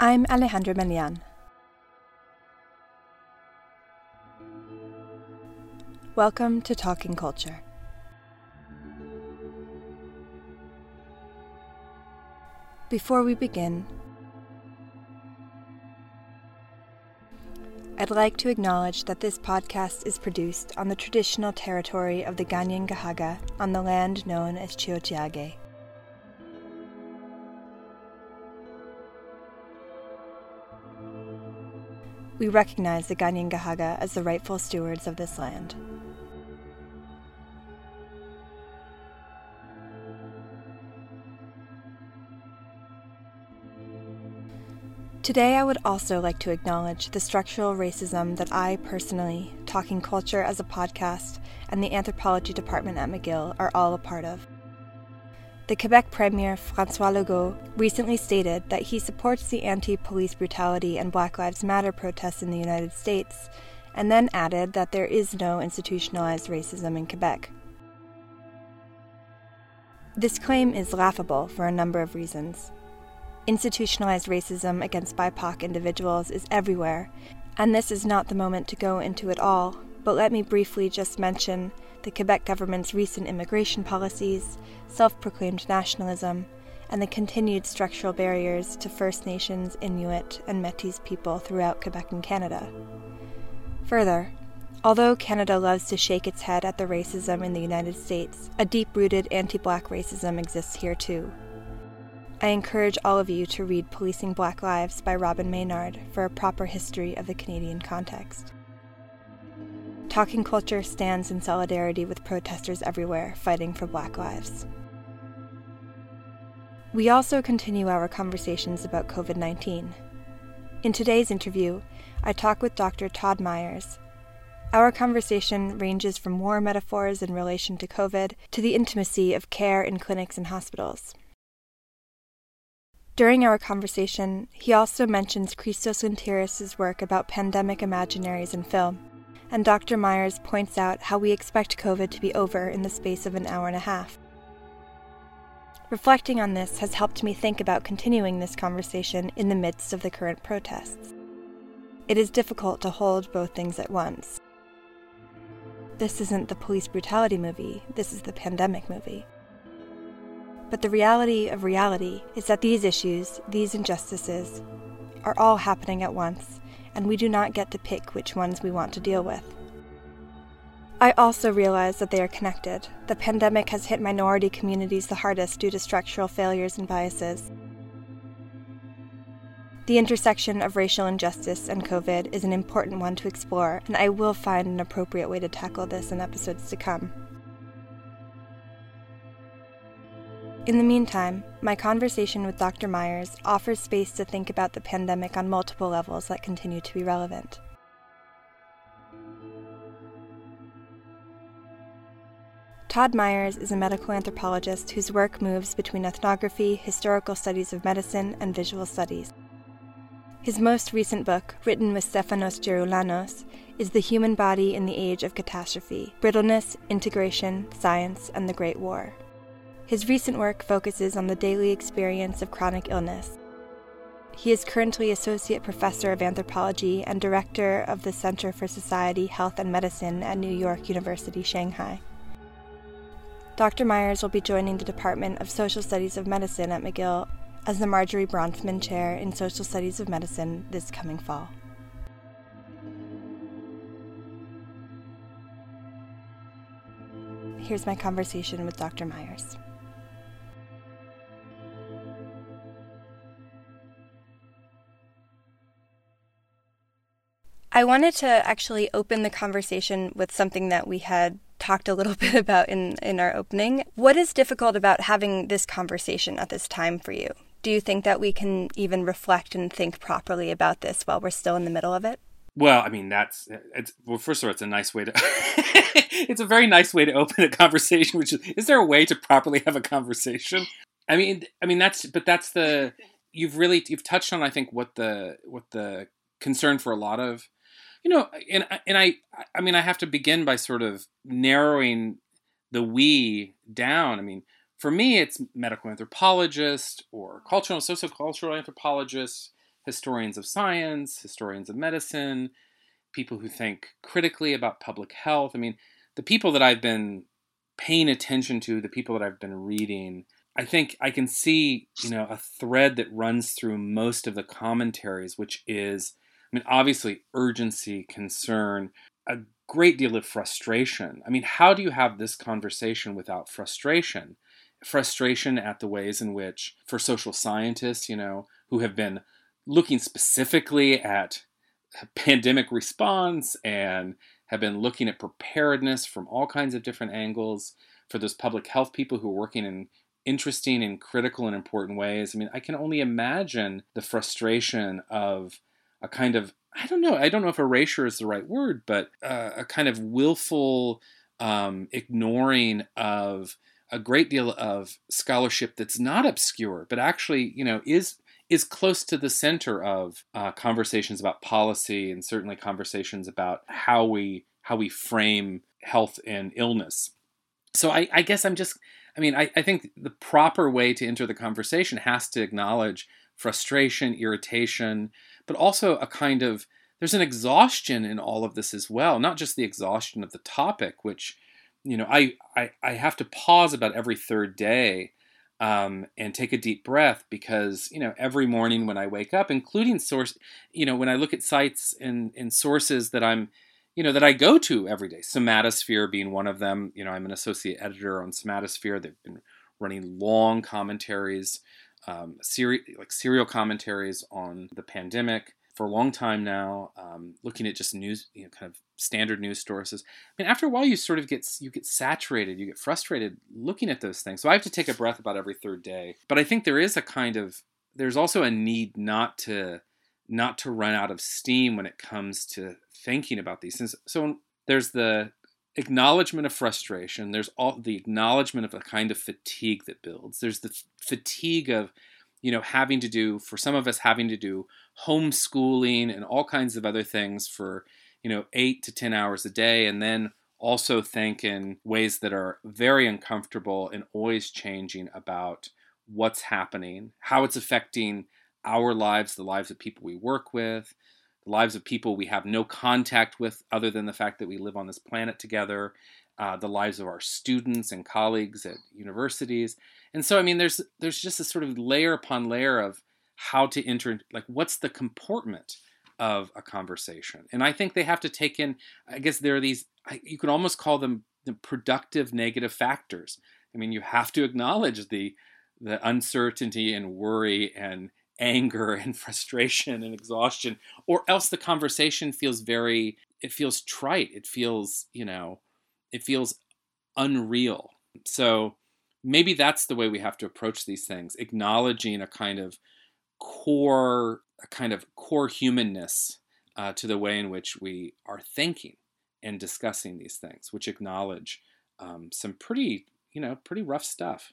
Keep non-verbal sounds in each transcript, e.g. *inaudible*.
I'm Alejandra Melian. Welcome to Talking Culture. Before we begin, I'd like to acknowledge that this podcast is produced on the traditional territory of the Kanien'kehá:ka on the land known as Tiohtià:ke. We recognize the Kanien'kehá:ka as the rightful stewards of this land. Today, I would also like to acknowledge the structural racism that I personally, Talking Culture as a podcast, and the anthropology department at McGill are all a part of. The Quebec Premier Francois Legault recently stated that he supports the anti police brutality and Black Lives Matter protests in the United States, and then added that there is no institutionalized racism in Quebec. This claim is laughable for a number of reasons. Institutionalized racism against BIPOC individuals is everywhere, and this is not the moment to go into it all, but let me briefly just mention the Quebec government's recent immigration policies, self proclaimed nationalism, and the continued structural barriers to First Nations, Inuit, and Metis people throughout Quebec and Canada. Further, although Canada loves to shake its head at the racism in the United States, a deep rooted anti black racism exists here too. I encourage all of you to read Policing Black Lives by Robyn Maynard for a proper history of the Canadian context. Talking Culture stands in solidarity with protesters everywhere fighting for Black lives. We also continue our conversations about COVID 19. In today's interview, I talk with Dr. Todd Meyers. Our conversation ranges from war metaphors in relation to COVID to the intimacy of care in clinics and hospitals. During our conversation, he also mentions Christos Lynteris' work about pandemic imaginaries in film, and Dr. Meyers points out how we expect COVID to be over in the space of an hour and a half. Reflecting on this has helped me think about continuing this conversation in the midst of the current protests. It is difficult to hold both things at once. This isn't the police brutality movie, this is the pandemic movie. But the reality of reality is that these issues, these injustices, are all happening at once, and we do not get to pick which ones we want to deal with. I also realize that they are connected. The pandemic has hit minority communities the hardest due to structural failures and biases. The intersection of racial injustice and COVID is an important one to explore, and I will find an appropriate way to tackle this in episodes to come. In the meantime, my conversation with Dr. Meyers offers space to think about the pandemic on multiple levels that continue to be relevant. Todd Meyers is a medical anthropologist whose work moves between ethnography, historical studies of medicine, and visual studies. His most recent book, written with Stefanos Geroulanos, is The Human Body in the Age of Catastrophe Brittleness, Integration, Science, and the Great War. His recent work focuses on the daily experience of chronic illness. He is currently Associate Professor of Anthropology and Director of the Center for Society, Health, and Medicine at New York University, Shanghai. Dr. Meyers will be joining the Department of Social Studies of Medicine at McGill as the Marjorie Bronfman Chair in Social Studies of Medicine this coming fall. Here's my conversation with Dr. Meyers. I wanted to actually open the conversation with something that we had talked a little *laughs* bit about in, in our opening. What is difficult about having this conversation at this time for you? Do you think that we can even reflect and think properly about this while we're still in the middle of it? Well, I mean, that's it's well. First of all, it's a nice way to. *laughs* it's a very nice way to open a conversation. Which is, is there a way to properly have a conversation? I mean, I mean that's, but that's the you've really you've touched on. I think what the what the concern for a lot of you know, and and I I mean I have to begin by sort of narrowing the we down. I mean, for me, it's medical anthropologist or cultural sociocultural anthropologists, historians of science, historians of medicine, people who think critically about public health. I mean, the people that I've been paying attention to, the people that I've been reading, I think I can see, you know, a thread that runs through most of the commentaries, which is, I mean, obviously urgency, concern, a great deal of frustration. I mean, how do you have this conversation without frustration? Frustration at the ways in which, for social scientists, you know, who have been looking specifically at pandemic response and have been looking at preparedness from all kinds of different angles for those public health people who are working in interesting and critical and important ways. I mean, I can only imagine the frustration of a kind of I don't know. I don't know if erasure is the right word, but uh, a kind of willful um, ignoring of a great deal of scholarship that's not obscure, but actually, you know, is is close to the center of uh, conversations about policy and certainly conversations about how we how we frame health and illness. So I, I guess I'm just I mean I, I think the proper way to enter the conversation has to acknowledge frustration, irritation, but also a kind of there's an exhaustion in all of this as well, not just the exhaustion of the topic, which you know I I, I have to pause about every third day um, and take a deep breath because you know every morning when I wake up, including source, you know when I look at sites and, and sources that I'm, you know that I go to every day, Somatosphere being one of them. You know I'm an associate editor on Somatosphere. They've been running long commentaries, um, seri- like serial commentaries on the pandemic for a long time now, um, looking at just news, you know, kind of standard news sources. I mean, after a while, you sort of get you get saturated, you get frustrated looking at those things. So I have to take a breath about every third day. But I think there is a kind of there's also a need not to not to run out of steam when it comes to thinking about these things. So there's the acknowledgement of frustration. There's all the acknowledgement of a kind of fatigue that builds. There's the fatigue of you know having to do for some of us having to do homeschooling and all kinds of other things for you know eight to ten hours a day and then also think in ways that are very uncomfortable and always changing about what's happening how it's affecting our lives the lives of people we work with lives of people we have no contact with other than the fact that we live on this planet together uh, the lives of our students and colleagues at universities. And so i mean there's there's just a sort of layer upon layer of how to enter like what's the comportment of a conversation? And i think they have to take in i guess there are these you could almost call them the productive negative factors. I mean you have to acknowledge the the uncertainty and worry and anger *laughs* and frustration and exhaustion or else the conversation feels very it feels trite it feels you know it feels unreal so maybe that's the way we have to approach these things acknowledging a kind of core a kind of core humanness uh, to the way in which we are thinking and discussing these things, which acknowledge um, some pretty you know pretty rough stuff.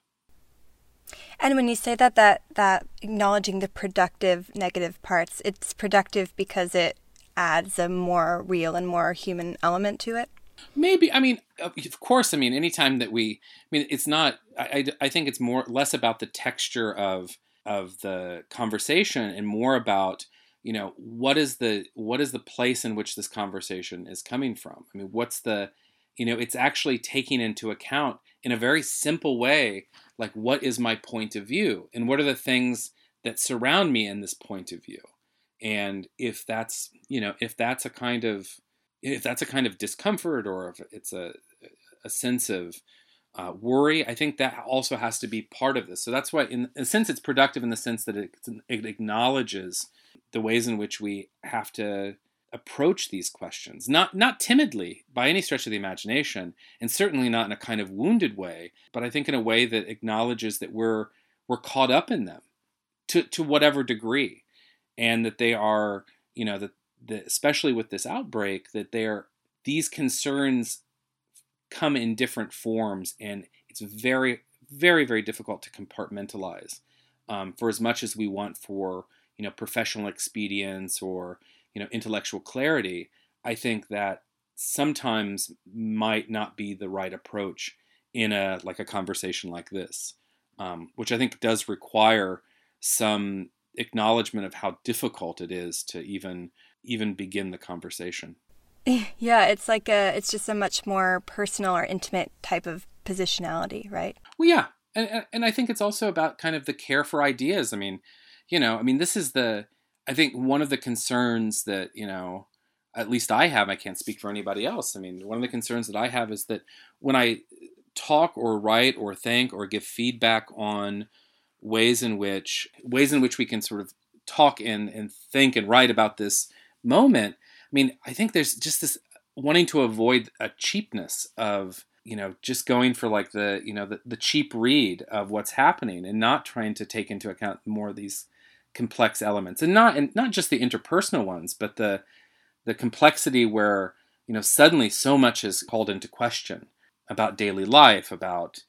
And when you say that that that acknowledging the productive negative parts, it's productive because it adds a more real and more human element to it. Maybe I mean, of course. I mean, anytime that we, I mean, it's not. I, I, I think it's more less about the texture of of the conversation and more about you know what is the what is the place in which this conversation is coming from i mean what's the you know it's actually taking into account in a very simple way like what is my point of view and what are the things that surround me in this point of view and if that's you know if that's a kind of if that's a kind of discomfort or if it's a a sense of uh, worry. I think that also has to be part of this. So that's why, in a sense, it's productive in the sense that it, it acknowledges the ways in which we have to approach these questions, not not timidly by any stretch of the imagination, and certainly not in a kind of wounded way, but I think in a way that acknowledges that we're we're caught up in them to to whatever degree, and that they are, you know, that, especially with this outbreak, that they are these concerns come in different forms, and it's very, very, very difficult to compartmentalize. Um, for as much as we want for you know professional expedience or you know intellectual clarity, I think that sometimes might not be the right approach in a like a conversation like this, um, which I think does require some acknowledgement of how difficult it is to even even begin the conversation. *laughs* Yeah, it's like a it's just a much more personal or intimate type of positionality, right? Well, yeah, and and I think it's also about kind of the care for ideas. I mean, you know, I mean, this is the I think one of the concerns that you know, at least I have. I can't speak for anybody else. I mean, one of the concerns that I have is that when I talk or write or think or give feedback on ways in which ways in which we can sort of talk and, and think and write about this moment i mean i think there's just this wanting to avoid a cheapness of you know just going for like the you know the, the cheap read of what's happening and not trying to take into account more of these complex elements and not and not just the interpersonal ones but the the complexity where you know suddenly so much is called into question about daily life about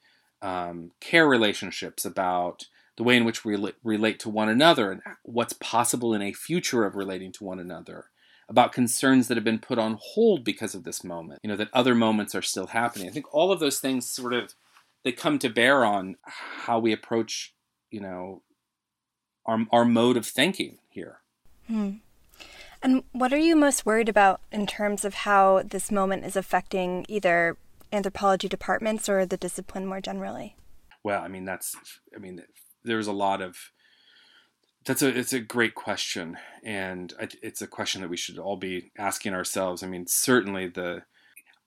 um, care relationships about the way in which we relate to one another and what's possible in a future of relating to one another about concerns that have been put on hold because of this moment you know that other moments are still happening. I think all of those things sort of they come to bear on how we approach you know our, our mode of thinking here hmm. and what are you most worried about in terms of how this moment is affecting either anthropology departments or the discipline more generally well i mean that's i mean there's a lot of that's a it's a great question, and it's a question that we should all be asking ourselves. I mean, certainly the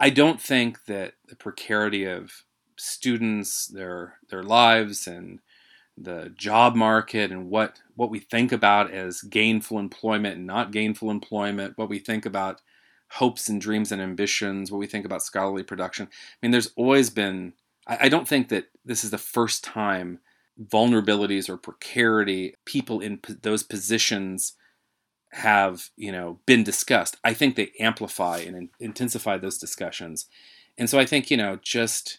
I don't think that the precarity of students, their their lives, and the job market, and what what we think about as gainful employment and not gainful employment, what we think about hopes and dreams and ambitions, what we think about scholarly production. I mean, there's always been. I, I don't think that this is the first time vulnerabilities or precarity people in those positions have you know been discussed i think they amplify and intensify those discussions and so i think you know just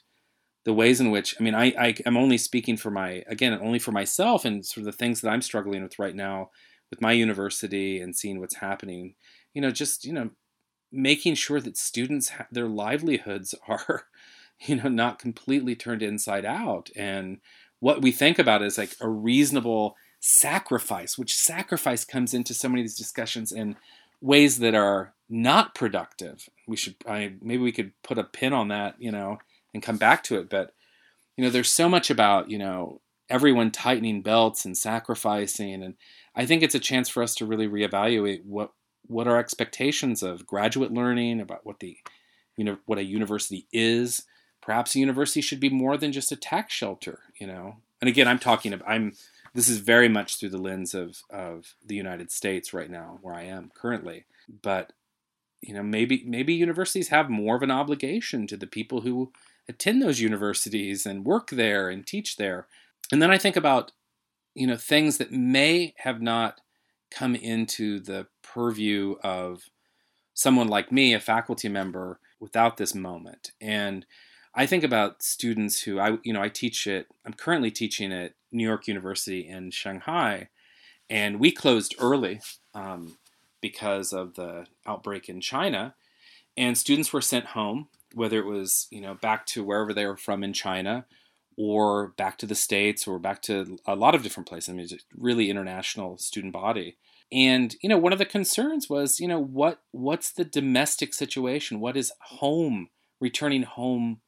the ways in which i mean i, I am only speaking for my again only for myself and sort of the things that i'm struggling with right now with my university and seeing what's happening you know just you know making sure that students ha- their livelihoods *laughs* are you know not completely turned inside out and what we think about is like a reasonable sacrifice, which sacrifice comes into so many of these discussions in ways that are not productive. We should I, maybe we could put a pin on that, you know, and come back to it. But you know, there's so much about you know everyone tightening belts and sacrificing, and I think it's a chance for us to really reevaluate what what our expectations of graduate learning about what the you know what a university is perhaps a university should be more than just a tax shelter, you know. And again, I'm talking of I'm this is very much through the lens of of the United States right now, where I am currently. But you know, maybe maybe universities have more of an obligation to the people who attend those universities and work there and teach there. And then I think about you know things that may have not come into the purview of someone like me, a faculty member, without this moment. And I think about students who I you know I teach it. I'm currently teaching at New York University in Shanghai, and we closed early um, because of the outbreak in China, and students were sent home, whether it was you know back to wherever they were from in China, or back to the states, or back to a lot of different places. I mean, it's a really international student body. And you know, one of the concerns was, you know, what what's the domestic situation? What is home? Returning home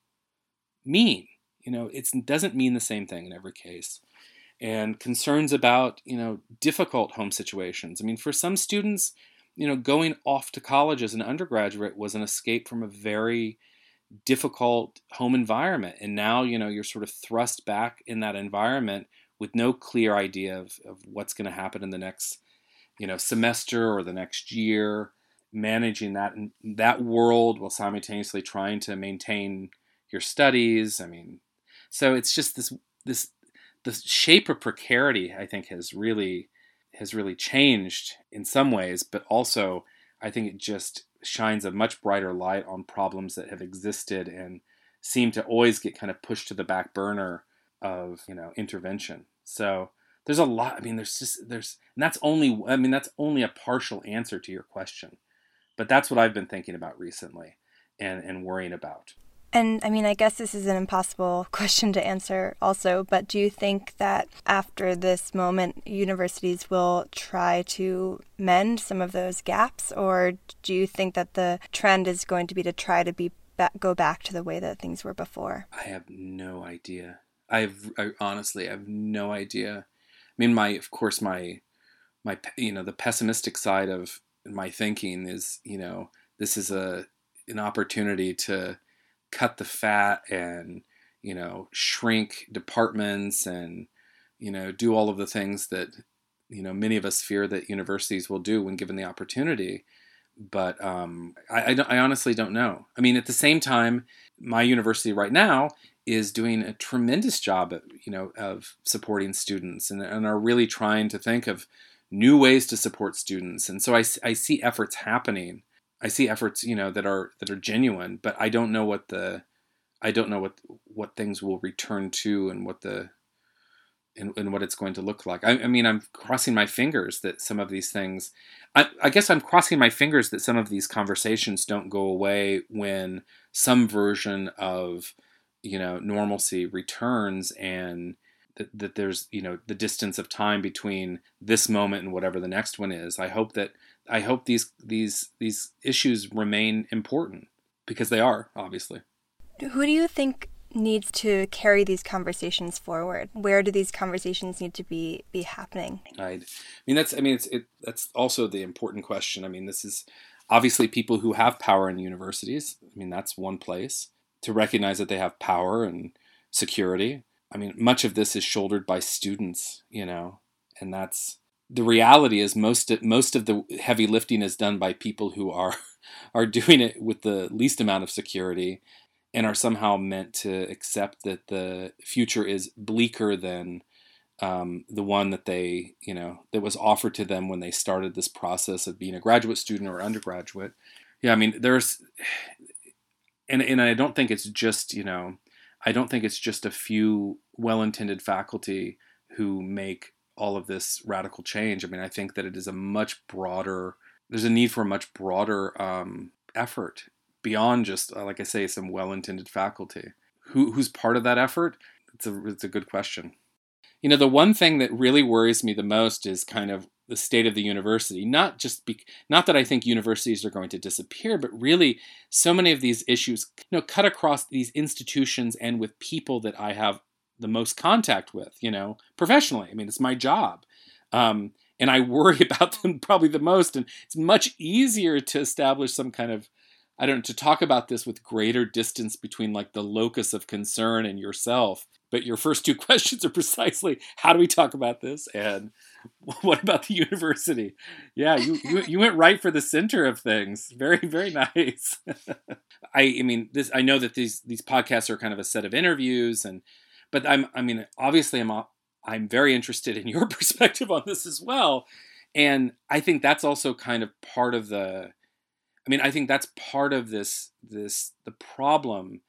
mean? You know, it doesn't mean the same thing in every case. And concerns about, you know, difficult home situations. I mean, for some students, you know, going off to college as an undergraduate was an escape from a very difficult home environment. And now, you know, you're sort of thrust back in that environment with no clear idea of, of what's going to happen in the next, you know, semester or the next year, managing that that world while simultaneously trying to maintain your studies. I mean, so it's just this this the shape of precarity. I think has really has really changed in some ways, but also I think it just shines a much brighter light on problems that have existed and seem to always get kind of pushed to the back burner of you know intervention. So there's a lot. I mean, there's just there's and that's only I mean that's only a partial answer to your question, but that's what I've been thinking about recently and and worrying about. And I mean, I guess this is an impossible *laughs* question to answer also, but do you think that after this moment, universities will try to mend some of those gaps, or do you think that the trend is going to be to try to be go back to the way that things were before? I have no idea. I have I honestly have no idea. I mean, my of course my my you know the pessimistic side of my thinking is you know this is a an opportunity to cut the fat and you know shrink departments and you know do all of the things that you know many of us fear that universities will do when given the opportunity. But um, I, I, I, honestly don't know. I mean at the same time my university right now is doing a tremendous job at, you know of supporting students and, and are really trying to think of new ways to support students. And so I, I see efforts happening I see efforts, you know, that are that are genuine, but I don't know what the I don't know what what things will return to and what the and, and what it's going to look like. I, I, mean, I'm crossing my fingers that some of these things. I, I guess I'm crossing my fingers that some of these conversations don't go away when some version of you know normalcy returns and that, that there's you know the distance of time between this moment and whatever the next one is. I hope that I hope these these these issues remain important because they are obviously. Who do you think needs to carry these conversations forward? Where do these conversations need to be be happening? I, I mean that's I mean it's it that's also the important question. I mean this is obviously people who have power in universities. I mean that's one place to recognize that they have power and security. I mean much of this is shouldered by students, you know, and that's the reality is most most of the heavy lifting is done by people who are *laughs* are doing it with the least amount of security and are somehow meant to accept that the future is bleaker than um, the one that they you know that was offered to them when they started this process of being a graduate student or undergraduate. Yeah i mean there's *sighs* and and i don't think it's just you know i don't think it's just a few well-intended faculty who make all of this radical change. I mean, I think that it is a much broader. There's a need for a much broader um, effort beyond just, uh, like I say, some well-intended faculty. Who, who's part of that effort? It's a it's a good question. You know, the one thing that really worries me the most is kind of the state of the university. Not just be, not that I think universities are going to disappear, but really so many of these issues, you know, cut across these institutions and with people that I have the most contact with, you know, professionally. I mean, it's my job. Um, and I worry *laughs* about them probably the most. And it's much easier to establish some kind of, I don't know, to talk about this with greater distance between like the locus of concern and yourself. But your first two *laughs* questions are precisely how do we talk about this and what about the *laughs* university? Yeah, you, you, you went right for the center of things. Very, very nice. I, I mean, this, I know that these, these podcasts are kind of a set of interviews and but I'm, I mean, obviously, I'm, I'm very interested in your *laughs* perspective on this as well, and I think that's also kind of part of the. I mean, I think that's part of this, this the problem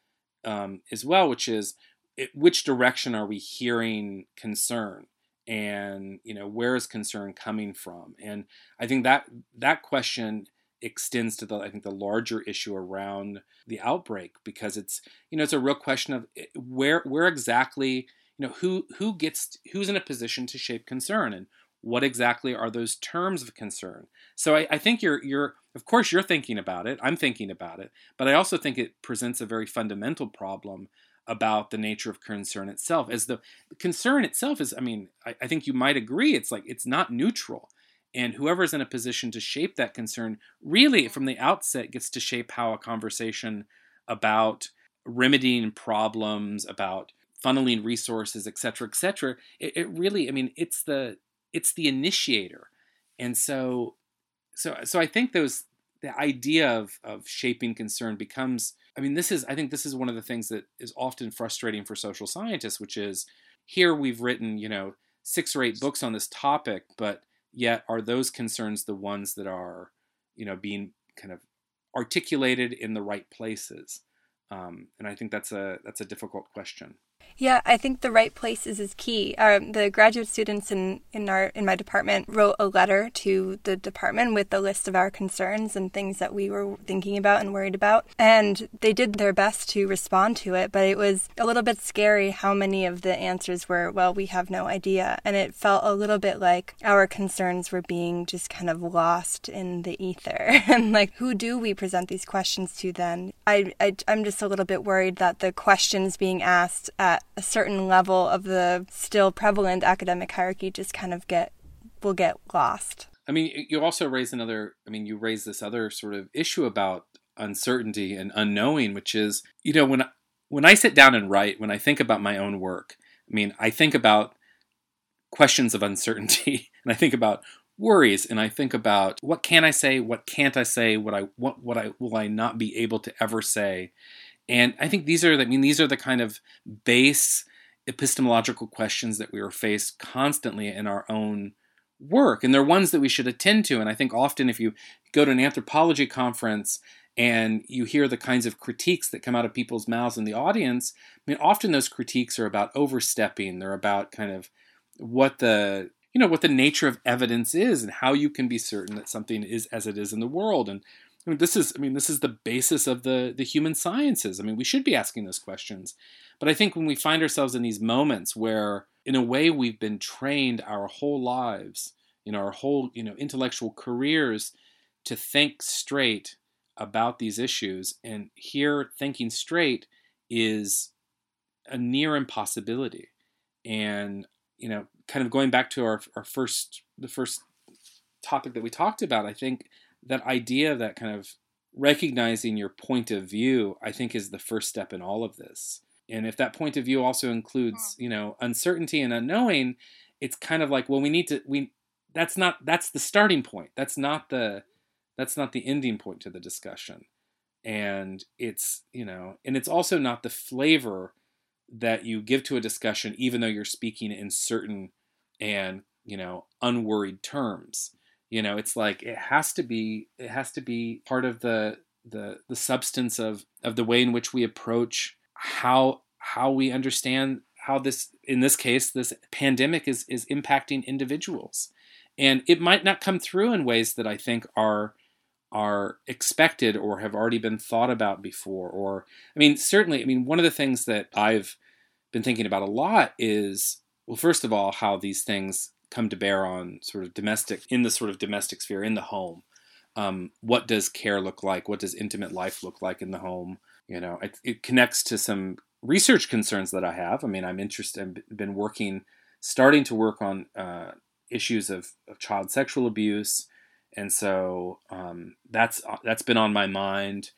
um, as well, which is it, which direction are we hearing concern, and you know, where is concern coming from? And I think that that question extends to the I think the larger issue around the outbreak because it's you know it's a real question of eh, where where exactly you know who who gets who's in a position to shape concern and what exactly are those terms of concern? So I, I think you're you're of course you're thinking about it. I'm thinking about it. But i also think it presents a very fundamental problem about the nature of concern itself. As the concern itself is i mean I, I think you might agree it's like it's not neutral and whoever's in a position to shape that concern really from the outset gets to shape how a conversation about remedying problems about funneling resources et cetera et cetera it, it really i mean it's the it's the initiator. And so so so i think those the idea of of shaping concern becomes i mean this is i think this is one of the things that is often frustrating for social scientists which is here we've written you know six or eight books on this topic but yet are those concerns the ones that are you know being kind of articulated in the right places? Um, and i think that's a that's a difficult question Yeah, I think the right places is key. Um, the graduate students in, in our in my department wrote a letter to the department with a list of our concerns and things that we were thinking about and worried about, and they did their best to respond to it. But it was a little bit scary how many of the answers were, "Well, we have no idea," and it felt a little bit like our concerns were being just kind of lost in the ether. *laughs* and like, who do we present these questions to then? I, I I'm just a little bit worried that the questions being asked a certain level of the still prevalent academic hierarchy just kind of get will get lost. I mean, you also raise another. I mean, you raise this other sort of issue about uncertainty and unknowing, which is, you know, when when I sit down and write, when I think about my own work, I mean, I think about questions of uncertainty, *laughs* and I think about worries, and I think about what can I say, what can't I say, what I what what I will I not be able to ever say, and I think these are, I mean, these are the kind of base epistemological questions that we are faced constantly in our own work. And they're ones that we should attend to. And I think often if you go to an anthropology conference and you hear the kinds of critiques that come out of people's mouths in the audience, I mean, often those critiques are about overstepping. They're about kind of what the you know what the nature of evidence is and how you can be certain that something is as it is in the world and I mean, this is I mean, this is the basis of the the human sciences. I mean, we should be asking those questions. But I think when we find ourselves in these moments where in a way we've been trained our whole lives, know, our whole, you know, intellectual careers to think straight about these issues and here thinking straight is a near impossibility. And, you know, kind of going back to our, our first the first topic that we talked about, I think that idea that kind of recognizing your point of view, I think, is the first step in all of this. And if that point of view also includes, hmm. you know, uncertainty and unknowing, it's kind of like, well, we need to we that's not that's the starting point. That's not the that's not the ending point to the discussion. And it's, you know, and it's also not the flavor that you give to a discussion even though you're speaking in certain and, you know, unworried terms you know it's like it has to be it has to be part of the the the substance of of the way in which we approach how how we understand how this in this case this pandemic is is impacting individuals. And it might not come through in ways that i think are are expected or have already been thought about before or i mean certainly i mean one of the things that i've been thinking about a lot is well first of all how these things come to bear on sort of domestic in the sort of domestic sphere in the home. Um, what does care look like? What does intimate life look like in the home? You know, it, it connects to some research concerns that I have. I mean, I'm interested. I've been working, starting to work on uh, issues of, of, child sexual abuse, and so um, that's that's been on my mind,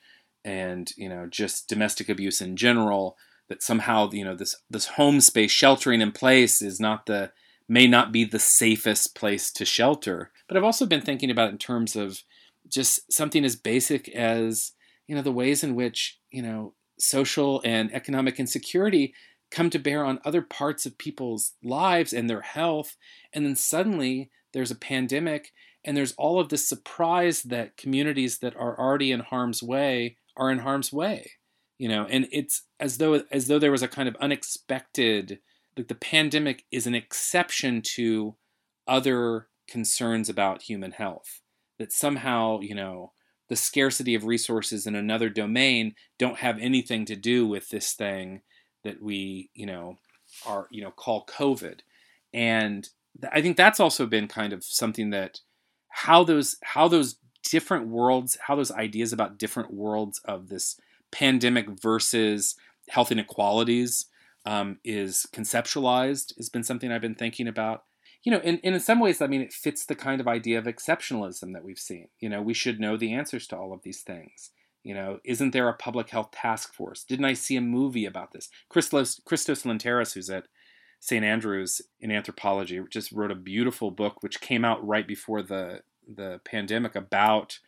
and you know, just domestic abuse in general. That somehow you know this this home space sheltering in place is not the may not be the safest place to shelter. But I've also been thinking about it in terms of just something as basic as, you know, the ways in which, you know, social and economic insecurity come to bear on other parts of people's lives and their health. And then suddenly there's a pandemic and there's all of this surprise that communities that are already in harm's way are in harm's way. You know, and it's as though as though there was a kind of unexpected like the pandemic is an exception to other concerns about human health that somehow you know the scarcity of resources in another domain don't have anything to do with this thing that we you know are you know call covid. And i think that's also been kind of something that how those how those different worlds how those ideas about different worlds of this pandemic versus health inequalities um, is conceptualized has been something I've been thinking about. You know, and, and in some ways, I mean, it fits the kind of idea of exceptionalism that we've seen. You know, we should know the answers to all of these things. You know, isn't there a public health task force? Didn't I see a movie about this? Christos, Christos Lynteris, who's at St. Andrews in anthropology, just wrote a beautiful book which came out right before the the pandemic about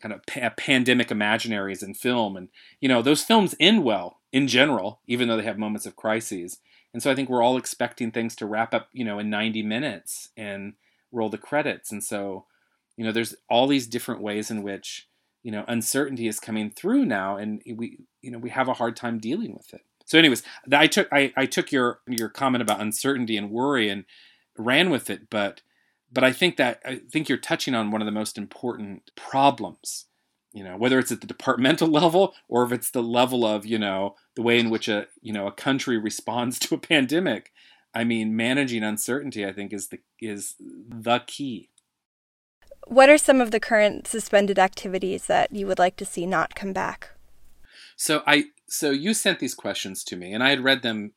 kind of pa- pandemic imaginaries in film and you know those films end well in general even though they have moments of crises. And so i think we're all expecting things to wrap up you know in 90 minutes and roll the credits. And so you know there's all these different ways in which you know uncertainty is coming through now and we you know we have a hard time dealing with it. So, anyways, I took I, I took your your comment about uncertainty and worry and ran with it, but but I think that I think you're touching on one of the most important problems. You know, whether it's at the departmental *laughs* level or if it's the level of you know the way in which a you know a country *laughs* responds to a pandemic. I mean, managing uncertainty, I think, is the is the key. What are some of the current suspended activities that you would like to see not come back? So I so you sent these questions to me, and I had read them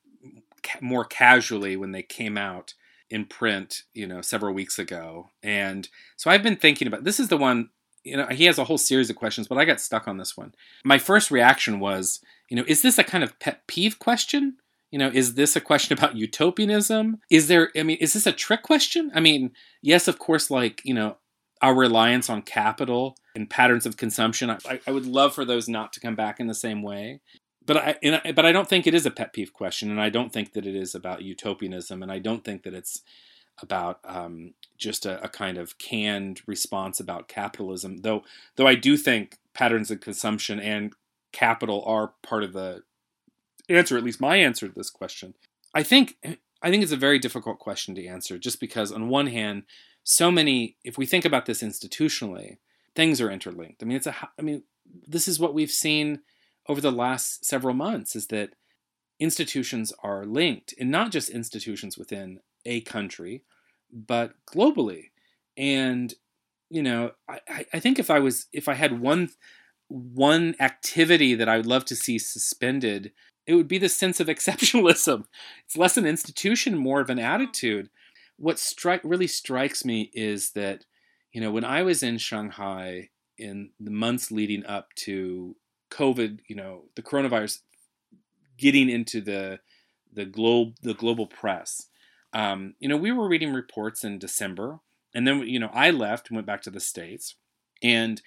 ca- more casually when they came out in print, you know, several weeks ago. And so I've been thinking about this is the one, you know, he has a whole series of questions, but I got stuck on this one. My first reaction was, you know, is this a kind of pet peeve question? You know, is this a question about utopianism? Is there, I mean, is this a trick question? I mean, yes, of course, like, you know, our reliance on capital and patterns of consumption. I, I would love for those not to come back in the same way. But I, I, but I don't think it is a pet peeve question, and I don't think that it is about utopianism, and I don't think that it's about um, just a, a, kind of canned response about capitalism. Though, though I do think patterns of consumption and capital are part of the answer. At least my answer to this question. I think I think it's a very difficult question to answer, just because on one hand, so many. If we think about this institutionally, things are interlinked. I mean, it's a. I mean, this is what we've seen over the last several months is that institutions are linked, and not just institutions within a country, but globally. And you know, I, I think if I was if I had one one activity that I would love to see suspended, it would be the sense of exceptionalism. *laughs* It's less an institution, more of an attitude. What strike really strikes me is that you know, when I was in Shanghai in the months leading up to COVID, you know, the coronavirus getting into the the globe the global press, um, you know, we were reading reports in December, and then you know, I left and went back to the states, and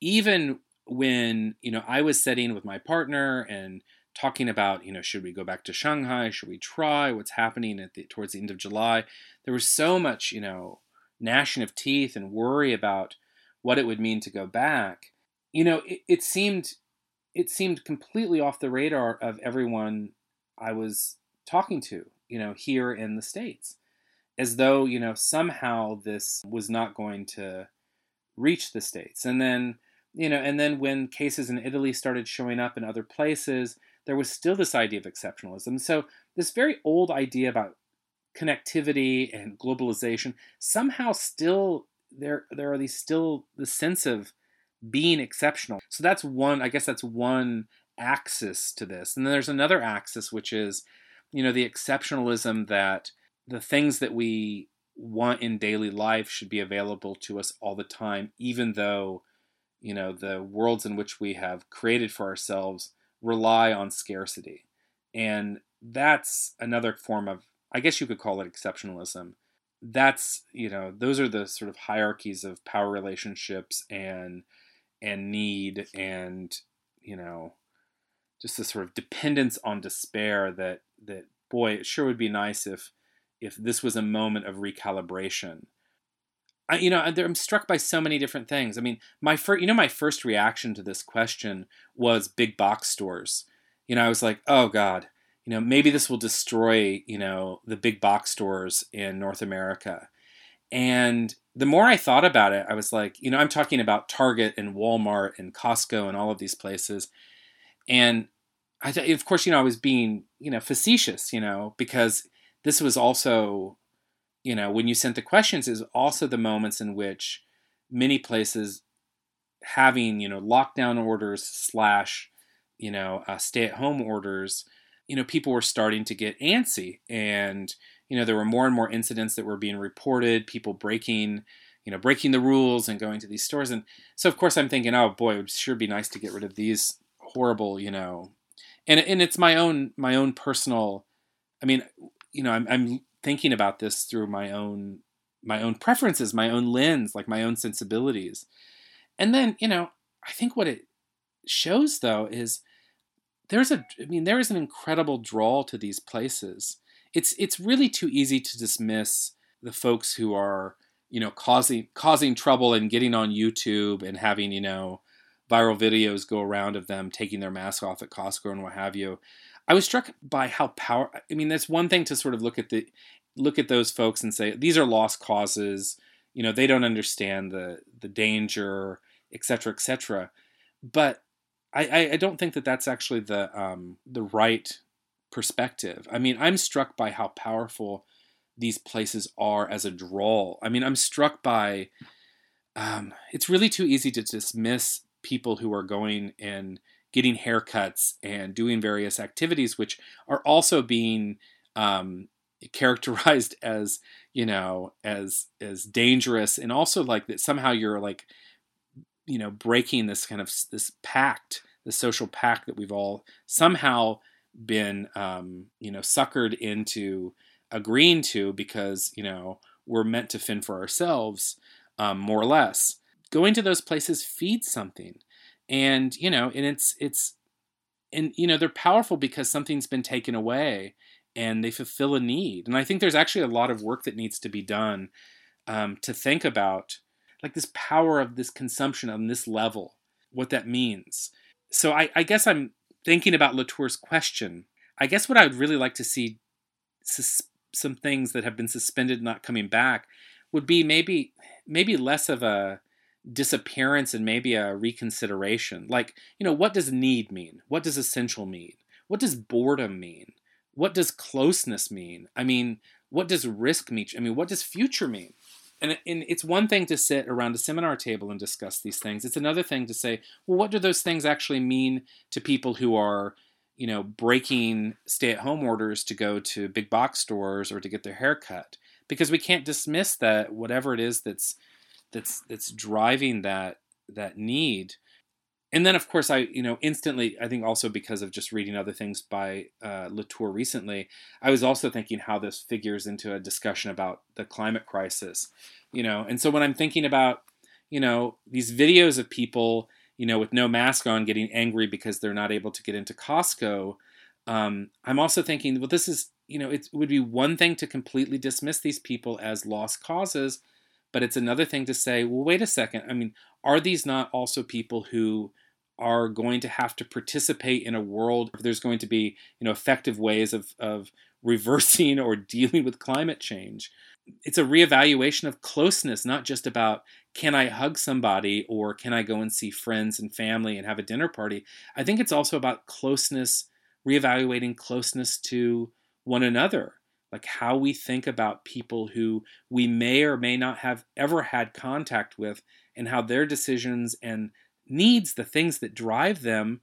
even when you know I was sitting with my partner and talking about you know should we go back to Shanghai, should we try? What's happening at the towards the end of July, there was so much you know gnashing of teeth and worry about what it would mean to go back, you know, it, it seemed it seemed completely off the radar of everyone I was talking to, you know, here in the States. As though, you know, somehow this was not going to reach the States. And then, you know, and then when cases in Italy started showing up in other places, there was still this idea of exceptionalism. So, this very old idea about connectivity and globalization, somehow still there there are these still the sense of being exceptional. So that's one, I guess that's one axis to this. And then there's another axis which is, you know, the exceptionalism that the things that we want in daily life should be available to us all the time, even though, you know, the worlds in which we have created for ourselves rely on scarcity. And that's another form of I guess you could call it exceptionalism. That's you know those are the sort of hierarchies of power relationships and and need and you know just the sort of dependence on despair that that boy it sure would be nice if if this was a moment of recalibration. I, you know i'm struck by so many different things. I mean my first you know my first reaction to this question was big box stores. You know i was like oh god you know, maybe this will destroy, you know, the big box stores in North America. And the more I thought about it, I was like, you know, I'm talking about Target and Walmart and Costco and all of these places. And I th- of course, you know, I was being, you know, facetious, you know, because this was also, you know, when you sent the questions is also the moments in which many places having, you know, lockdown orders slash, you know, uh, stay at home orders you know, people were starting to get antsy and, you know, there were more and more incidents that were being reported, people breaking, you know, breaking the rules and going to these stores. And so, of course, I'm thinking, oh boy, it would sure be nice to get rid of these horrible, you know, and, and it's my own, my own personal, I mean, you know, I'm, I'm thinking about this through my own, my own preferences, my own lens, like my own sensibilities. And then, you know, I think what it shows though is, there's a I mean there is an incredible draw to these places. It's it's really too easy to dismiss the folks who are you know causing causing trouble and getting on YouTube and having you know viral videos go around of them taking their mask off at Costco and what have you. I was struck by how power. I mean, that's one thing to sort of look at the look at those folks and say these are lost causes. You know, they don't understand the the danger, et cetera, et cetera. But I, I don't think that that's actually the um, the right perspective. I mean, I'm struck by how powerful these places are as a draw. I mean, I'm struck by um, it's really too easy to dismiss people who are going and getting haircuts and doing various activities, which are also being um, characterized *laughs* as you know as as dangerous and also like that somehow you're like you know breaking this kind of this pact the social pact that we've all somehow been um, you know suckered into agreeing to because you know we're meant to fend for ourselves um, more or less. Going to those places feeds something. And you know and it's it's and you know they're powerful because something's been taken away and they fulfill a need. And i think there's actually a lot of work that needs to be done um, to think about like this power of this consumption on this level what that means. So I, I guess i'm thinking about latour's question i guess what i would really like to see sus- some things that have been suspended not coming back would be maybe maybe less of a disappearance and maybe a reconsideration. Like, you know, what does need mean? What does essential mean? What does boredom mean? What does closeness mean? I mean, what does risk mean? I mean, what does future mean? And, and it's one thing to sit around a seminar table and discuss these things. It's another thing to say, well, what do those things actually mean to people who are, you know, breaking stay-at-home orders to go to big box stores or to get their hair cut? Because we can't dismiss that whatever it is that's that's that's driving that that need and then of course i you know instantly i think also because of just reading other things by uh, latour recently i was also thinking how this figures into a discussion about the climate crisis you know and so when i'm thinking about you know these videos of people you know with no mask on getting angry because they're not able to get into costco um, i'm also thinking well this is you know it would be one thing to completely dismiss these people as lost causes but it's another thing to say, well, wait a second. I mean, are these not also people who are going to have to participate in a world if there's going to be, you know, effective ways of, of *laughs* reversing or dealing with climate change? It's a reevaluation of closeness, not just about can I hug somebody or can I go and see friends and family and have a dinner party. I think it's also about closeness, reevaluating closeness to one another like how we think about people who we may or may not have ever had contact with, and how their decisions and needs, the things that drive them,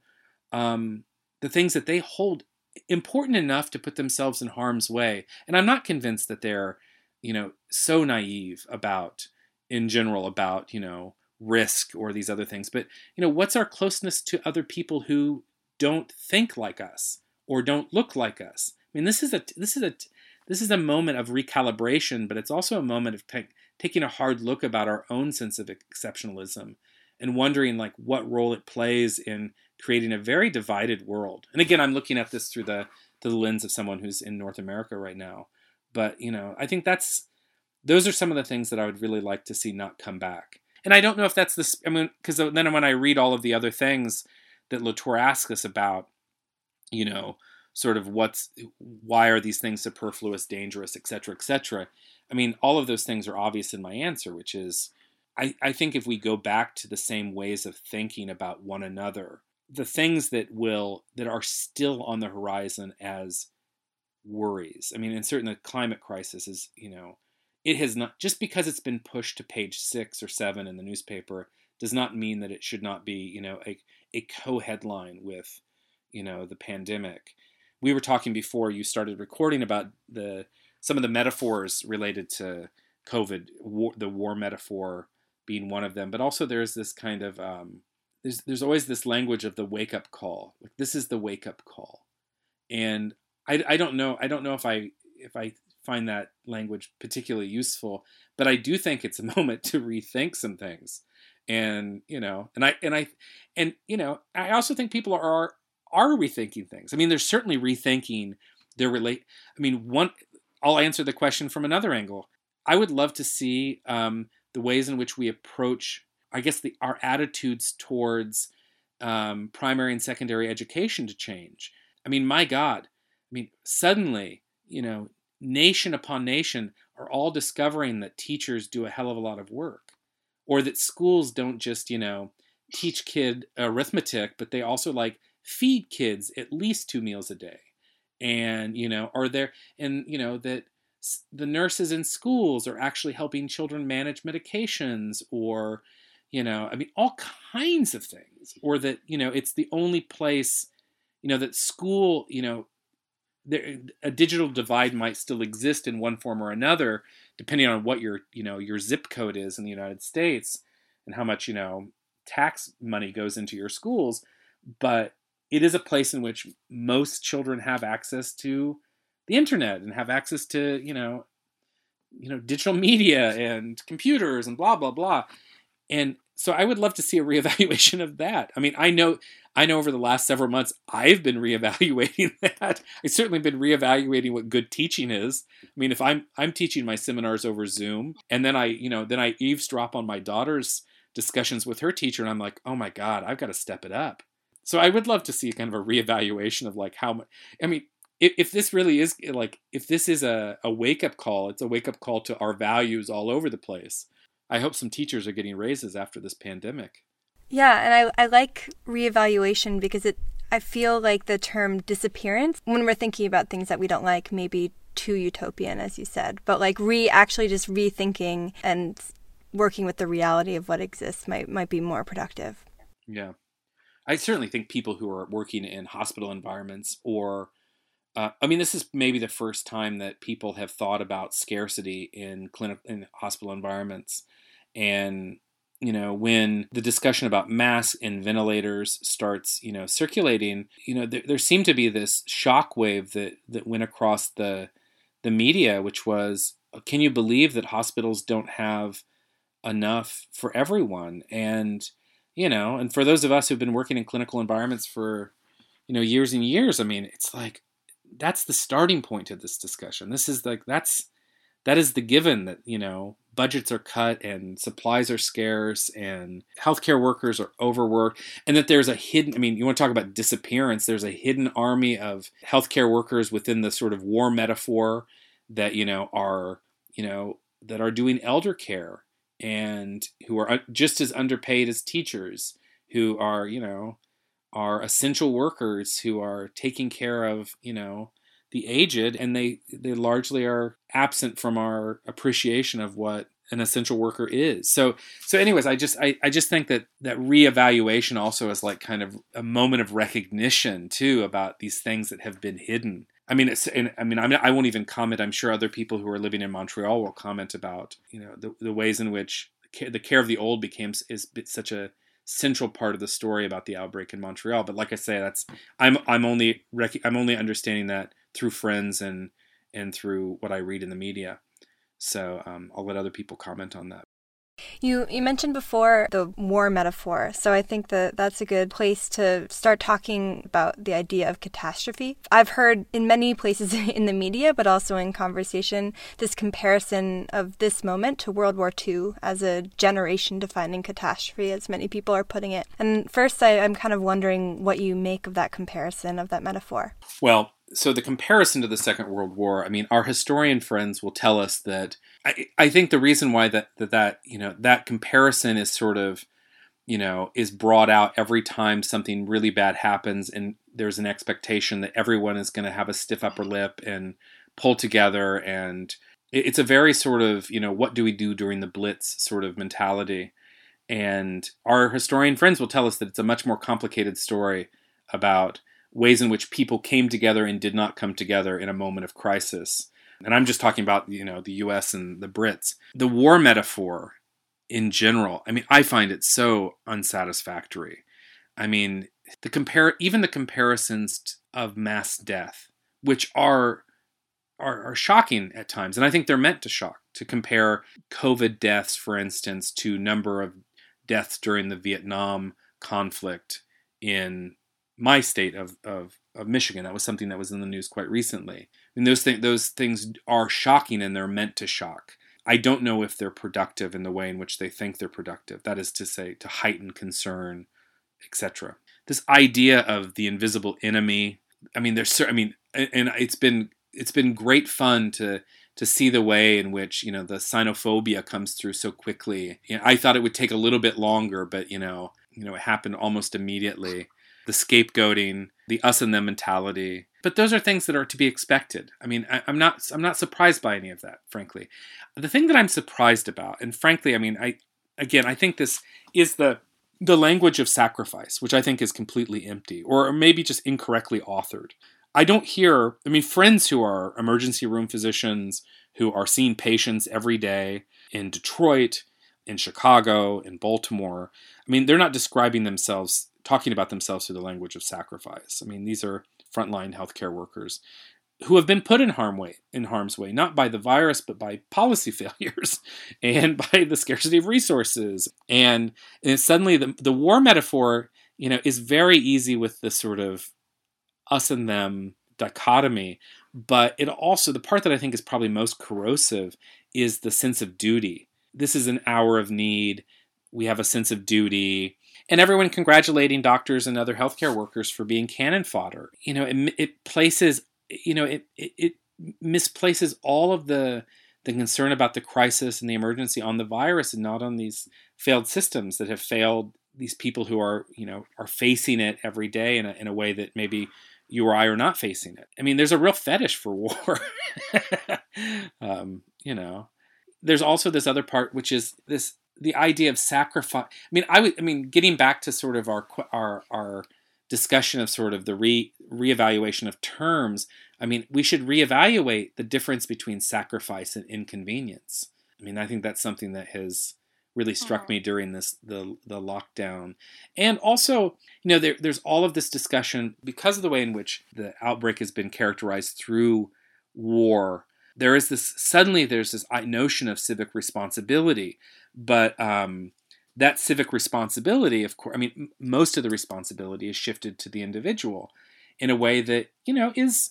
um, the things that they hold important enough to put themselves in harm's way. And I'm not convinced that they're, you know, so naive about, in general, about, you know, risk or these other things. But, you know, what's our closeness to other people who don't think like us or don't look like us? I mean, this is a this is a this is a moment of recalibration, but it's also a moment of t- taking a hard look about our own sense of exceptionalism and wondering like what role it plays in creating a very divided world. And again, I'm looking at this through the the lens of someone who's in North America right now. But you know, I think that's those are some of the things that I would really like to see not come back. And I don't know if that's this. I mean, because then when I read all of the other things that Latour asks us about, you know, sort of what's why are these things superfluous, dangerous, etc., etc. I mean, all of those things are obvious in my answer, which is I, I think if we go back to the same ways of thinking about one another, the things that will that are still on the horizon as worries. I mean, and certainly the climate crisis is, you know, it has not just because it's been pushed to page six or seven in the newspaper does not mean that it should not be, you know, a, a co-headline with, you know, the pandemic we were talking before you started recording about the some of the metaphors related to COVID, war, the war metaphor being one of them, but also there's this kind of um, there's there's always this language of the wake up call. Like this is the wake up call, and I, I don't know I don't know if I if I find that language particularly useful, but I do think it's a *laughs* moment to rethink some things, and you know, and I and I and you know I also think people are are rethinking things. I mean, they're certainly rethinking their relate. I mean, one. I'll answer the question from another angle. I would love to see um, the ways in which we approach, I guess, the, our attitudes towards um, primary and secondary education to change. I mean, my God, I mean, suddenly, you know, nation upon nation are all discovering that teachers do a hell of a lot of work, or that schools don't just, you know, teach kid arithmetic, but they also like feed kids at least two meals a day, and you know, are there, and you know that the nurses in schools are actually helping children manage medications or you know i mean all kinds of things or that you know it's the only place you know that school you know there, a digital divide might still exist in one form or another depending on what your you know your zip code is in the united states and how much you know tax money goes into your schools. But it is a place in which most children have access to the internet and have access to you know you know digital media and computers and blah blah blah. And so i would love to see a *laughs* reevaluation of that. I mean i know i know over the last several months i've been *laughs* reevaluating that. I've certainly been reevaluating what good teaching is. I mean if i'm i'm teaching my seminars over zoom and then i you know then i eavesdrop on my daughter's discussions with her teacher and i'm like oh my god i've got to step it up. So i would love to see kind of a reevaluation of like how much i mean if, if this really is like if this is a, a wake up call, it's a wake up call to our values all over the place. I hope some teachers are getting raises after this pandemic. Yeah, and I I like reevaluation because it I feel like the term disappearance when we're thinking about things that we don't like maybe too utopian as you said, but like re actually just rethinking and working with the reality of what exists might might be more productive. Yeah. I certainly think people who are working in hospital environments or uh, I mean, this is maybe the first time that people have thought about scarcity in clinic in hospital environments, and you know when the discussion about masks and ventilators starts you know circulating you know there, there seemed to be this shock wave that that went across the the media which was can you believe that hospitals don't have enough for everyone? And you know and for those of us who've been working in clinical environments for you know years and years i mean it's like that's the starting point of this discussion. This is like that's that is the given that you know budgets are cut and supplies are scarce and healthcare workers are overworked and that there's a hidden i mean you want to talk about disappearance there's a hidden army of healthcare workers within the sort of war metaphor that you know are you know that are doing elder care and who are uh, just as underpaid as teachers who are you know are essential workers who are taking care of, you know, the aged and they they largely are absent from our appreciation of what an essential worker is. So so anyways, I just I, I just think that that reevaluation also is like kind of a moment of recognition too about these things that have been hidden. I mean, it's, and, I mean, I'm, I won't even comment. I'm sure other people who are living in Montreal will comment about, you know, the, the ways in which the care of the old became is such a central part of the story about the outbreak in Montreal. But like I say, that's I'm I'm only rec- I'm only understanding that through friends and and through what I read in the media. So um, I'll let other people comment on that. You you mentioned before the war metaphor, so I think that that's a good place to start talking about the idea of catastrophe. I've heard in many places *laughs* in the media, but also in conversation, this comparison of this moment to World War II as a generation-defining catastrophe, as many people are putting it. And first, I, I'm kind of wondering what you make of that comparison of that metaphor. Well, so the comparison to the Second World War, I mean, our historian friends will tell us that I, think the reason why that, that that you know that comparison is sort of you know is brought out every time something really bad happens and there's an expectation that everyone is going to have a stiff upper lip and pull together and it's a very sort of you know what do we do during the blitz sort of mentality and our historian friends will tell us that it's a much more complicated story about ways in which people came together and did not come together in a moment of crisis. And I'm just talking about, you know, the US and the Brits. The war metaphor in general, I mean, I find it so unsatisfactory. I mean, the compare even the comparisons of mass death, which are, are are shocking at times, and I think they're meant to shock. To compare COVID deaths, for instance, to number of deaths during the Vietnam conflict in my state of, of, of Michigan. That was something that was in the news quite recently. And those, th- those things are shocking and they're meant to shock. I don't know if they're productive in the way in which they think they're productive. That is to say, to heighten concern, etc. this idea of the invisible enemy. I mean, there's I mean, and it's been it's been great fun to to see the way in which you know the xenophobia comes through so quickly. You know, I thought it would take a little bit longer, but you know, you know, it happened almost immediately. The scapegoating, the us and them mentality. But those are things that are to be expected. I mean, I, I'm not I'm not surprised by any of that, frankly. The thing that I'm surprised about, and frankly, I mean, I again, I think this is the the language of sacrifice, which I think is completely empty, or maybe just incorrectly authored. I don't hear, I mean, friends who are emergency room physicians who are seeing patients every day in Detroit, in Chicago, in Baltimore. I mean, they're not describing themselves, talking about themselves through the language of sacrifice. I mean, these are frontline healthcare workers who have been put in harm way in harm's way, not by the virus, but by policy *laughs* failures and by the scarcity of resources. And, and suddenly the, the war metaphor, you know, is very easy with the sort of us and them dichotomy. But it also, the part that I think is probably most corrosive is the sense of duty. This is an hour of need. We have a sense of duty. And everyone congratulating doctors and other healthcare workers for being cannon fodder. You know, it, it places, you know, it, it, it misplaces all of the the concern about the crisis and the emergency on the virus and not on these failed systems that have failed these people who are you know are facing it every day in a, in a way that maybe you or I are not facing it. I mean, there's a real fetish for war. *laughs* um, you know, there's also this other part, which is this the idea of sacrifice. I mean, I would. I mean, getting back to sort of our our our discussion of sort of the re reevaluation of terms. I mean, we should reevaluate the difference between sacrifice and inconvenience. I mean, I think that's something that has really struck mm-hmm. me during this the the lockdown and also you know there, there's all of this discussion because of the way in which the outbreak has been characterized through war there is this suddenly there's this notion of civic responsibility but um, that civic responsibility of course i mean most of the responsibility is shifted to the individual in a way that you know is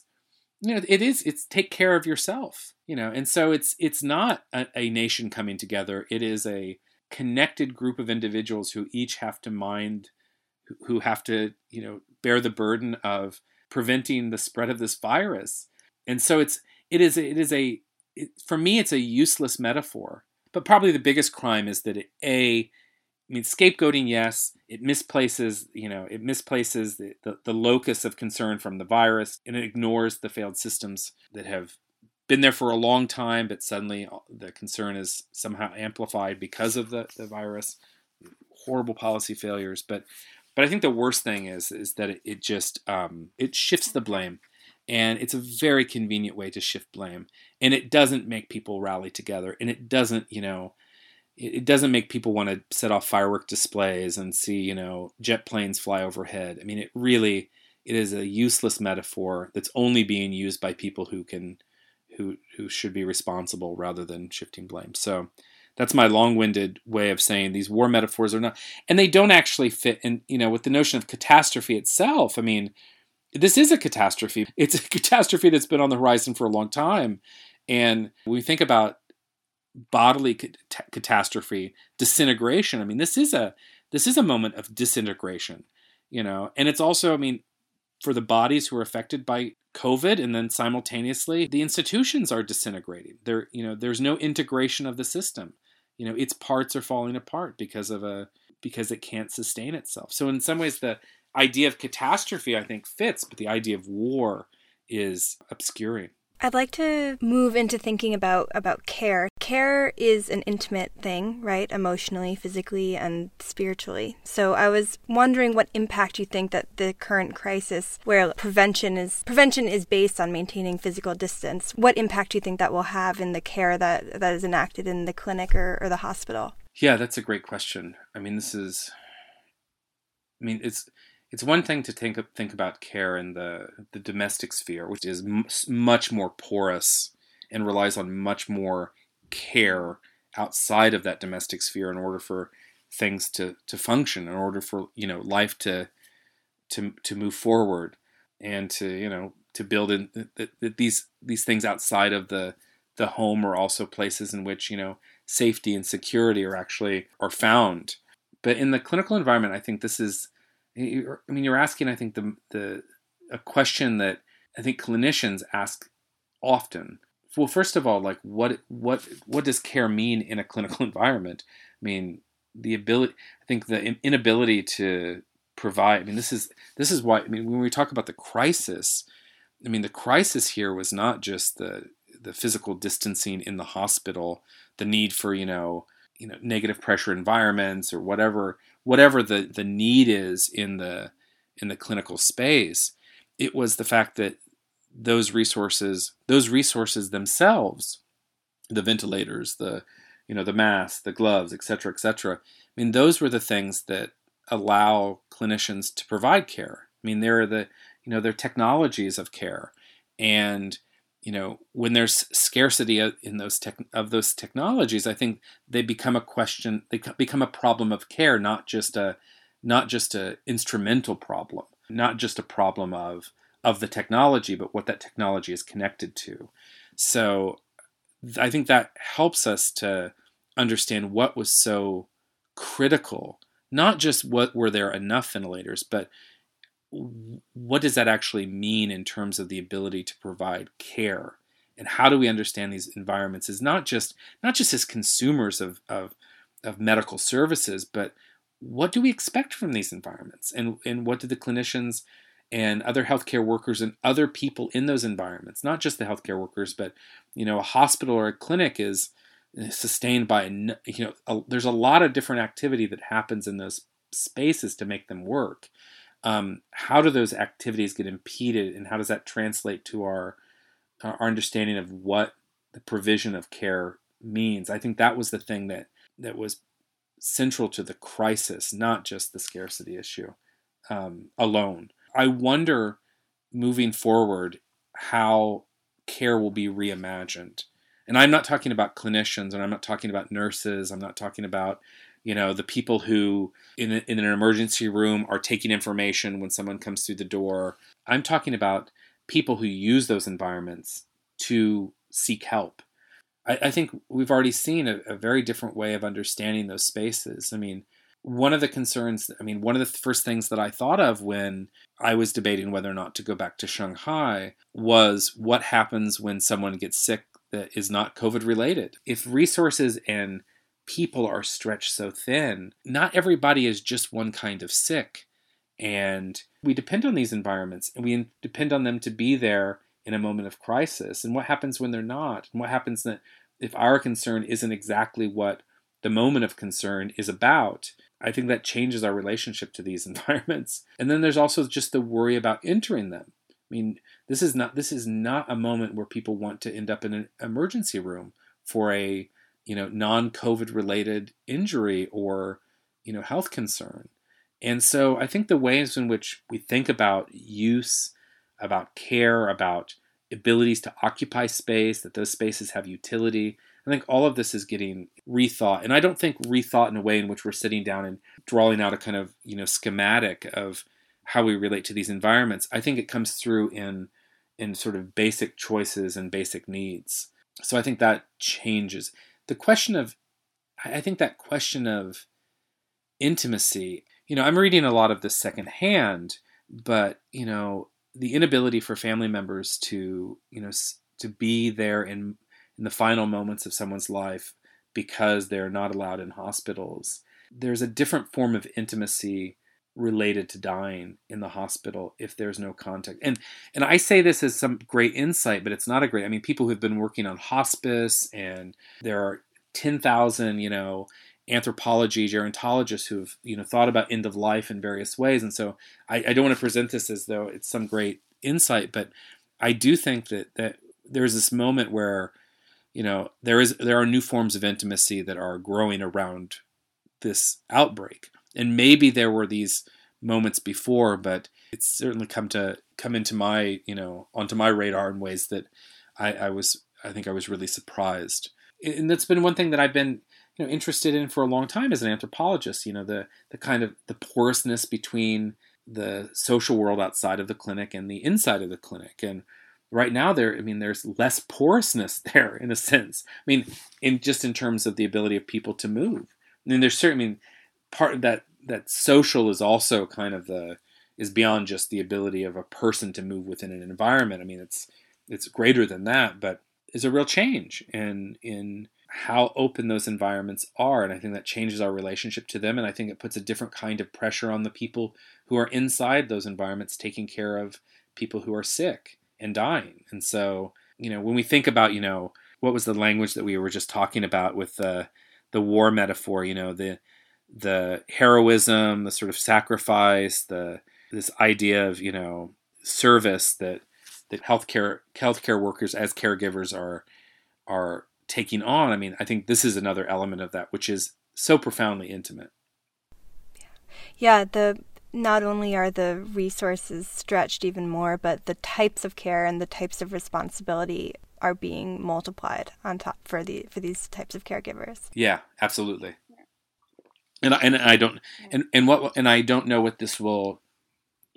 you know it is it's take care of yourself you know? And so it's it's not a, a nation coming together. It is a connected group of individuals who each have to mind who have to you know bear the burden of preventing the spread of this virus. And so it's it is it is a it, for me it's a useless metaphor but probably the biggest crime is that it a I mean, scapegoating, yes, it misplaces, you know, it misplaces the, the, the, locus of concern from the virus and it ignores the failed systems that have been there for a long time, but suddenly uh, the concern is somehow amplified because of the, the virus. Horrible policy failures, but but I think the worst thing is is that it, it just um, it shifts the blame, and it's a very convenient way to shift blame, and it doesn't make people rally together, and it doesn't you know it doesn't make people want to set off firework displays and see you know jet planes fly overhead. I mean, it really it is a useless metaphor that's only being used by people who can who who should be responsible rather than shifting blame. So that's my long-winded way of saying these war metaphors are not and they don't actually fit in you know with the notion of catastrophe itself. I mean, this is a catastrophe. It's a *laughs* catastrophe that's been on the horizon for a long time. And we think about bodily cat- catastrophe, disintegration, I mean, this is a this is a moment of disintegration, you know. And it's also, I mean, for the bodies who are affected by COVID, and then simultaneously the institutions are disintegrating. There, you know, there's no integration of the system. You know, its parts are falling apart because of a because it can't sustain itself. So in some ways, the idea of catastrophe I think fits, but the idea of war is obscuring. I'd like to move into thinking about about care. Care is an intimate thing, right? Emotionally, physically, and spiritually. So I was wondering what impact you think that the current crisis where prevention is prevention is based on maintaining physical distance, what impact do you think that will have in the care that that is enacted in the clinic or, or the hospital? Yeah, that's a great question. I mean, this is I mean, it's it's one thing to think think about care in the the domestic sphere, which is m- much more porous and relies on much more care outside of that domestic sphere in order for things to to function, in order for you know life to to to move forward, and to you know to build in that these these things outside of the the home are also places in which you know safety and security are actually are found. But in the clinical environment, I think this is Er, I mean, you're asking, I think, the the a question that I think clinicians ask often. Well, first of all, like what what what does care mean in a clinical *laughs* environment? I mean, the ability. I think the inability to provide. I mean, this is this is why. I mean, when we talk about the crisis, I mean, the crisis here was not just the the physical distancing in the hospital, the need for you know you know negative pressure environments or whatever whatever the the need is in the in the clinical space. It was the fact that those resources those resources themselves, the ventilators, the you know the masks, the gloves, et cetera, et cetera. I mean, those were the things that allow clinicians to provide care. I mean, there are the you know they're technologies of care, and you know when there's scarcity in those tech, of those technologies, I think they become a question. They become a problem of care, not just a not just a instrumental problem, not just a problem of of the technology, but what that technology is connected to. So I think that helps us to understand what was so critical not just what were there enough ventilators, but what does that actually mean in terms of the ability to provide care? And how do we understand these environments is not just not just as consumers of, of, of medical services but what do we expect from these environments? And, and what do the clinicians and other healthcare workers and other people in those environments not just the healthcare workers but you know a hospital or a clinic is eh, sustained by you know a, there's a lot of different activity that happens in those spaces to make them work um, how do those activities get impeded and how does that translate to our our understanding of what the provision of care means i think that was the thing that that was central to the crisis not just the scarcity issue um, alone i wonder moving forward how care will be reimagined and I'm not talking about clinicians and I'm not talking about nurses. I'm not talking about, you know, the people who in, in an emergency room are taking information when someone comes through the door. I'm talking about people who use those environments to seek help. I, I think we've already seen a, a very different way of understanding those spaces. I mean, one of the concerns, I mean, one of the first things that I thought of when I was debating whether or not to go back to Shanghai was what happens when someone gets sick that is not COVID related. If resources and people are stretched so thin, not everybody is just one kind of sick. And we depend on these environments and we depend on them to be there in a moment of crisis. And what happens when they're not? And what happens if our concern isn't exactly what the moment of concern is about? I think that changes our relationship to these *laughs* environments. And then there's also just the worry about entering them. I mean, this is not this is not a moment where people want to end up in an emergency room for a you know non-COVID related injury or you know health concern. And so I think the ways in which we think about use, about care, about abilities to occupy space, that those spaces have utility. I think all of this is getting rethought. And I don't think rethought in a way in which we're sitting down and drawing out a kind of, you know, schematic of how we relate to these environments. I think it comes through in in sort of basic choices and basic needs. So I think that changes. The question of, I think that question of intimacy, you know, I'm reading a lot of this secondhand, but, you know, the inability for family members to, you know, to be there in, in the final moments of someone's life because they're not allowed in hospitals. There's a different form of intimacy related to dying in the hospital if there's no contact. And and I say this as some great insight, but it's not a great. I mean, people who've been working on hospice, and there are ten thousand, you know, anthropology gerontologists who've you know thought about end of life in various ways. And so I, I don't want to present this as though it's some great insight, but I do think that that there's this moment where you know there is there are new forms of intimacy that are growing around this outbreak and maybe there were these moments before, but it's certainly come to come into my you know onto my radar in ways that I, I was I think I was really surprised, and that's been one thing that I've been you know interested in for a long time as an anthropologist. You know the the kind of the porousness between the social world outside of the clinic and the inside of the clinic. And right now there i mean there's less porousness *laughs* there in a sense. I mean in just in terms of the ability of people to move. I mean there's certainly I mean part that that social is also kind of the is beyond just the ability of a person to move within an environment. I mean, it's it's greater than that, but is a real change in in how open those environments are, and I think that changes our relationship to them, and I think it puts a different kind of pressure on the people who are inside those environments, taking care of people who are sick and dying. And so, you know, when we think about, you know, what was the language that we were just talking about with the the war metaphor, you know, the the heroism, the sort of sacrifice, the this idea of you know service that that healthcare healthcare workers as caregivers are are taking on. I mean, I think this is another element of that, which is so profoundly intimate. Yeah, the not only are the resources stretched even more, but the types of care and the types of responsibility are being multiplied on top for the for these types of caregivers. Yeah, absolutely. And I, and I don't and and what and I don't know what this will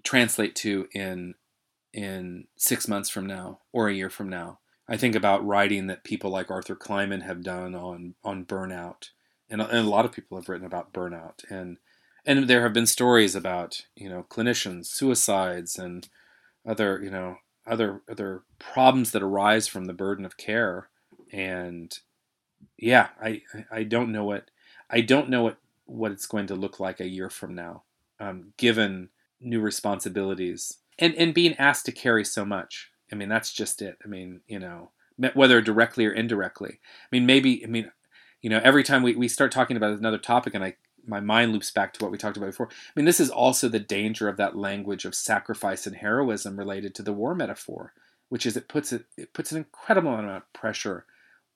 translate to in in six months from now or a year from now. I think about writing that people like Arthur Kleinman have done on on burnout, and, and a lot of people have written about burnout, and and there have been stories about you know clinicians, suicides, and other you know other other problems that arise from the burden of care. And yeah i i don't know what i don't know what what it's going to look like a year from now um, given new responsibilities and and being asked to carry so much. I mean that's just it. I mean you know whether directly or indirectly. I mean maybe i mean you know every time we, we start talking about another topic and i my mind loops back to what we talked about before. I mean, this is also the danger of that language of sacrifice and heroism related to the war metaphor, which is it puts it, it puts an incredible amount of pressure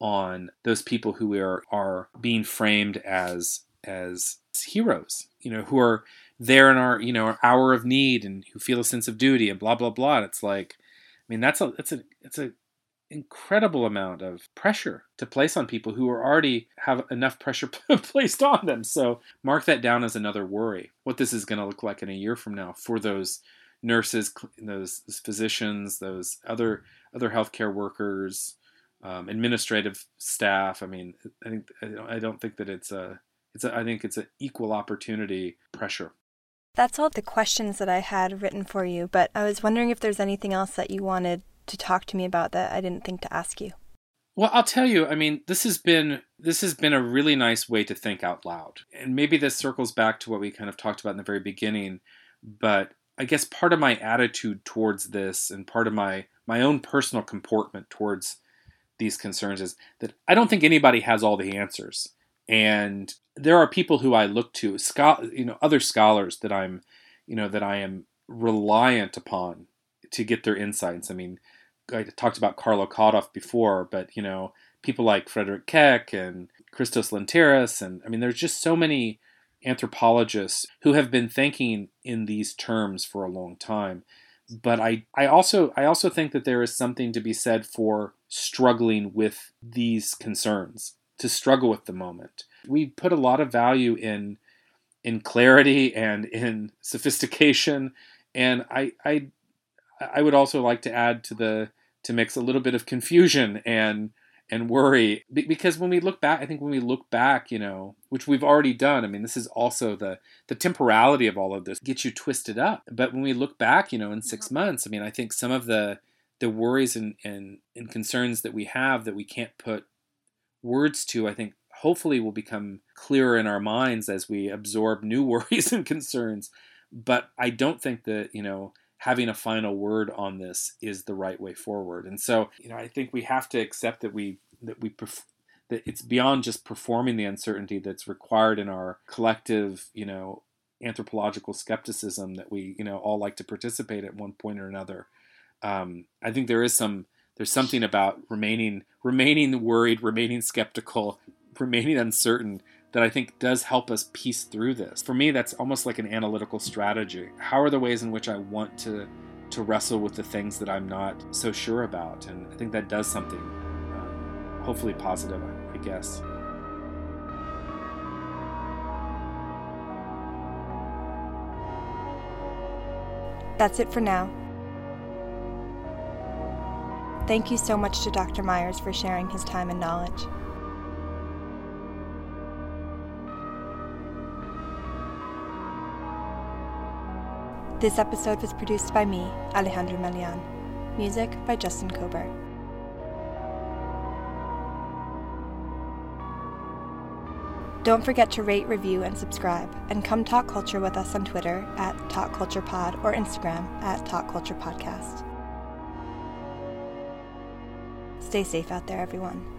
on those people who are are being framed as as heroes, you know, who are there in our you know our hour of need and who feel a sense of duty and blah blah blah. It's like, I mean, that's a that's a it's a incredible amount of pressure to place on people who are already have enough pressure *laughs* placed on them. So mark that down as another worry. What this is going to look like in a year from now for those nurses, those, those physicians, those other other healthcare workers, um, administrative staff. I mean, I think I don't think that it's a it's a, I think it's an equal opportunity pressure. That's all the questions that I had written for you, but I was wondering if there's anything else that you wanted to talk to me about that I didn't think to ask you? Well, I'll tell you. I mean, this has been this has been a really nice way to think out loud, and maybe this circles back to what we kind of talked about in the very beginning. But I guess part of my attitude towards this, and part of my my own personal comportment towards these concerns, is that I don't think anybody has all the answers, and there are people who I look to, you know, other scholars that I'm, you know, that I am reliant upon to get their insights. I mean, I talked about Carlo Caduff before, but you know, people like Frederick Keck and Christos Lynteris, and I mean, there's just so many anthropologists who have been thinking in these terms for a long time. But I, I also I also think that there is something to be said for struggling with these concerns, to struggle with the moment. We put a lot of value in in clarity and in sophistication, and I, I I would also like to add to the to mix a little bit of confusion and and worry. Because when we look back i think when we look back you know which we've already done i mean this is also the the temporality of all of this gets you twisted up. But when we look back you know in six mm-hmm. months i mean i think some of the the worries and and, and concerns that we have that we can't put words to i think hopefully will become clearer in our minds as we absorb new *laughs* worries and concerns but i don't think that you know having a final word on this is the right way forward. And so, you know, I think we have to accept that we that we perf- that it's beyond just performing the uncertainty that's required in our collective, you know, anthropological skepticism that we, you know, all like to participate at one point or another. Um, I think there is some there's something about remaining remaining worried, remaining skeptical, *laughs* remaining uncertain that I think does help us piece through this. For me, that's almost like an analytical strategy. How are the ways in which I want to to wrestle with the things that I'm not so sure about? And I think that does something, um, hopefully positive, I guess. That's it for now. Thank you so much to Dr. Meyers for sharing his time and knowledge. This episode was produced by me, Alejandra Melian. Music by Justin Cobert. Don't forget to rate, review, and subscribe, and come talk culture with us on Twitter at TalkCulturePod or Instagram at TalkCulturePodcast. Stay safe out there, everyone.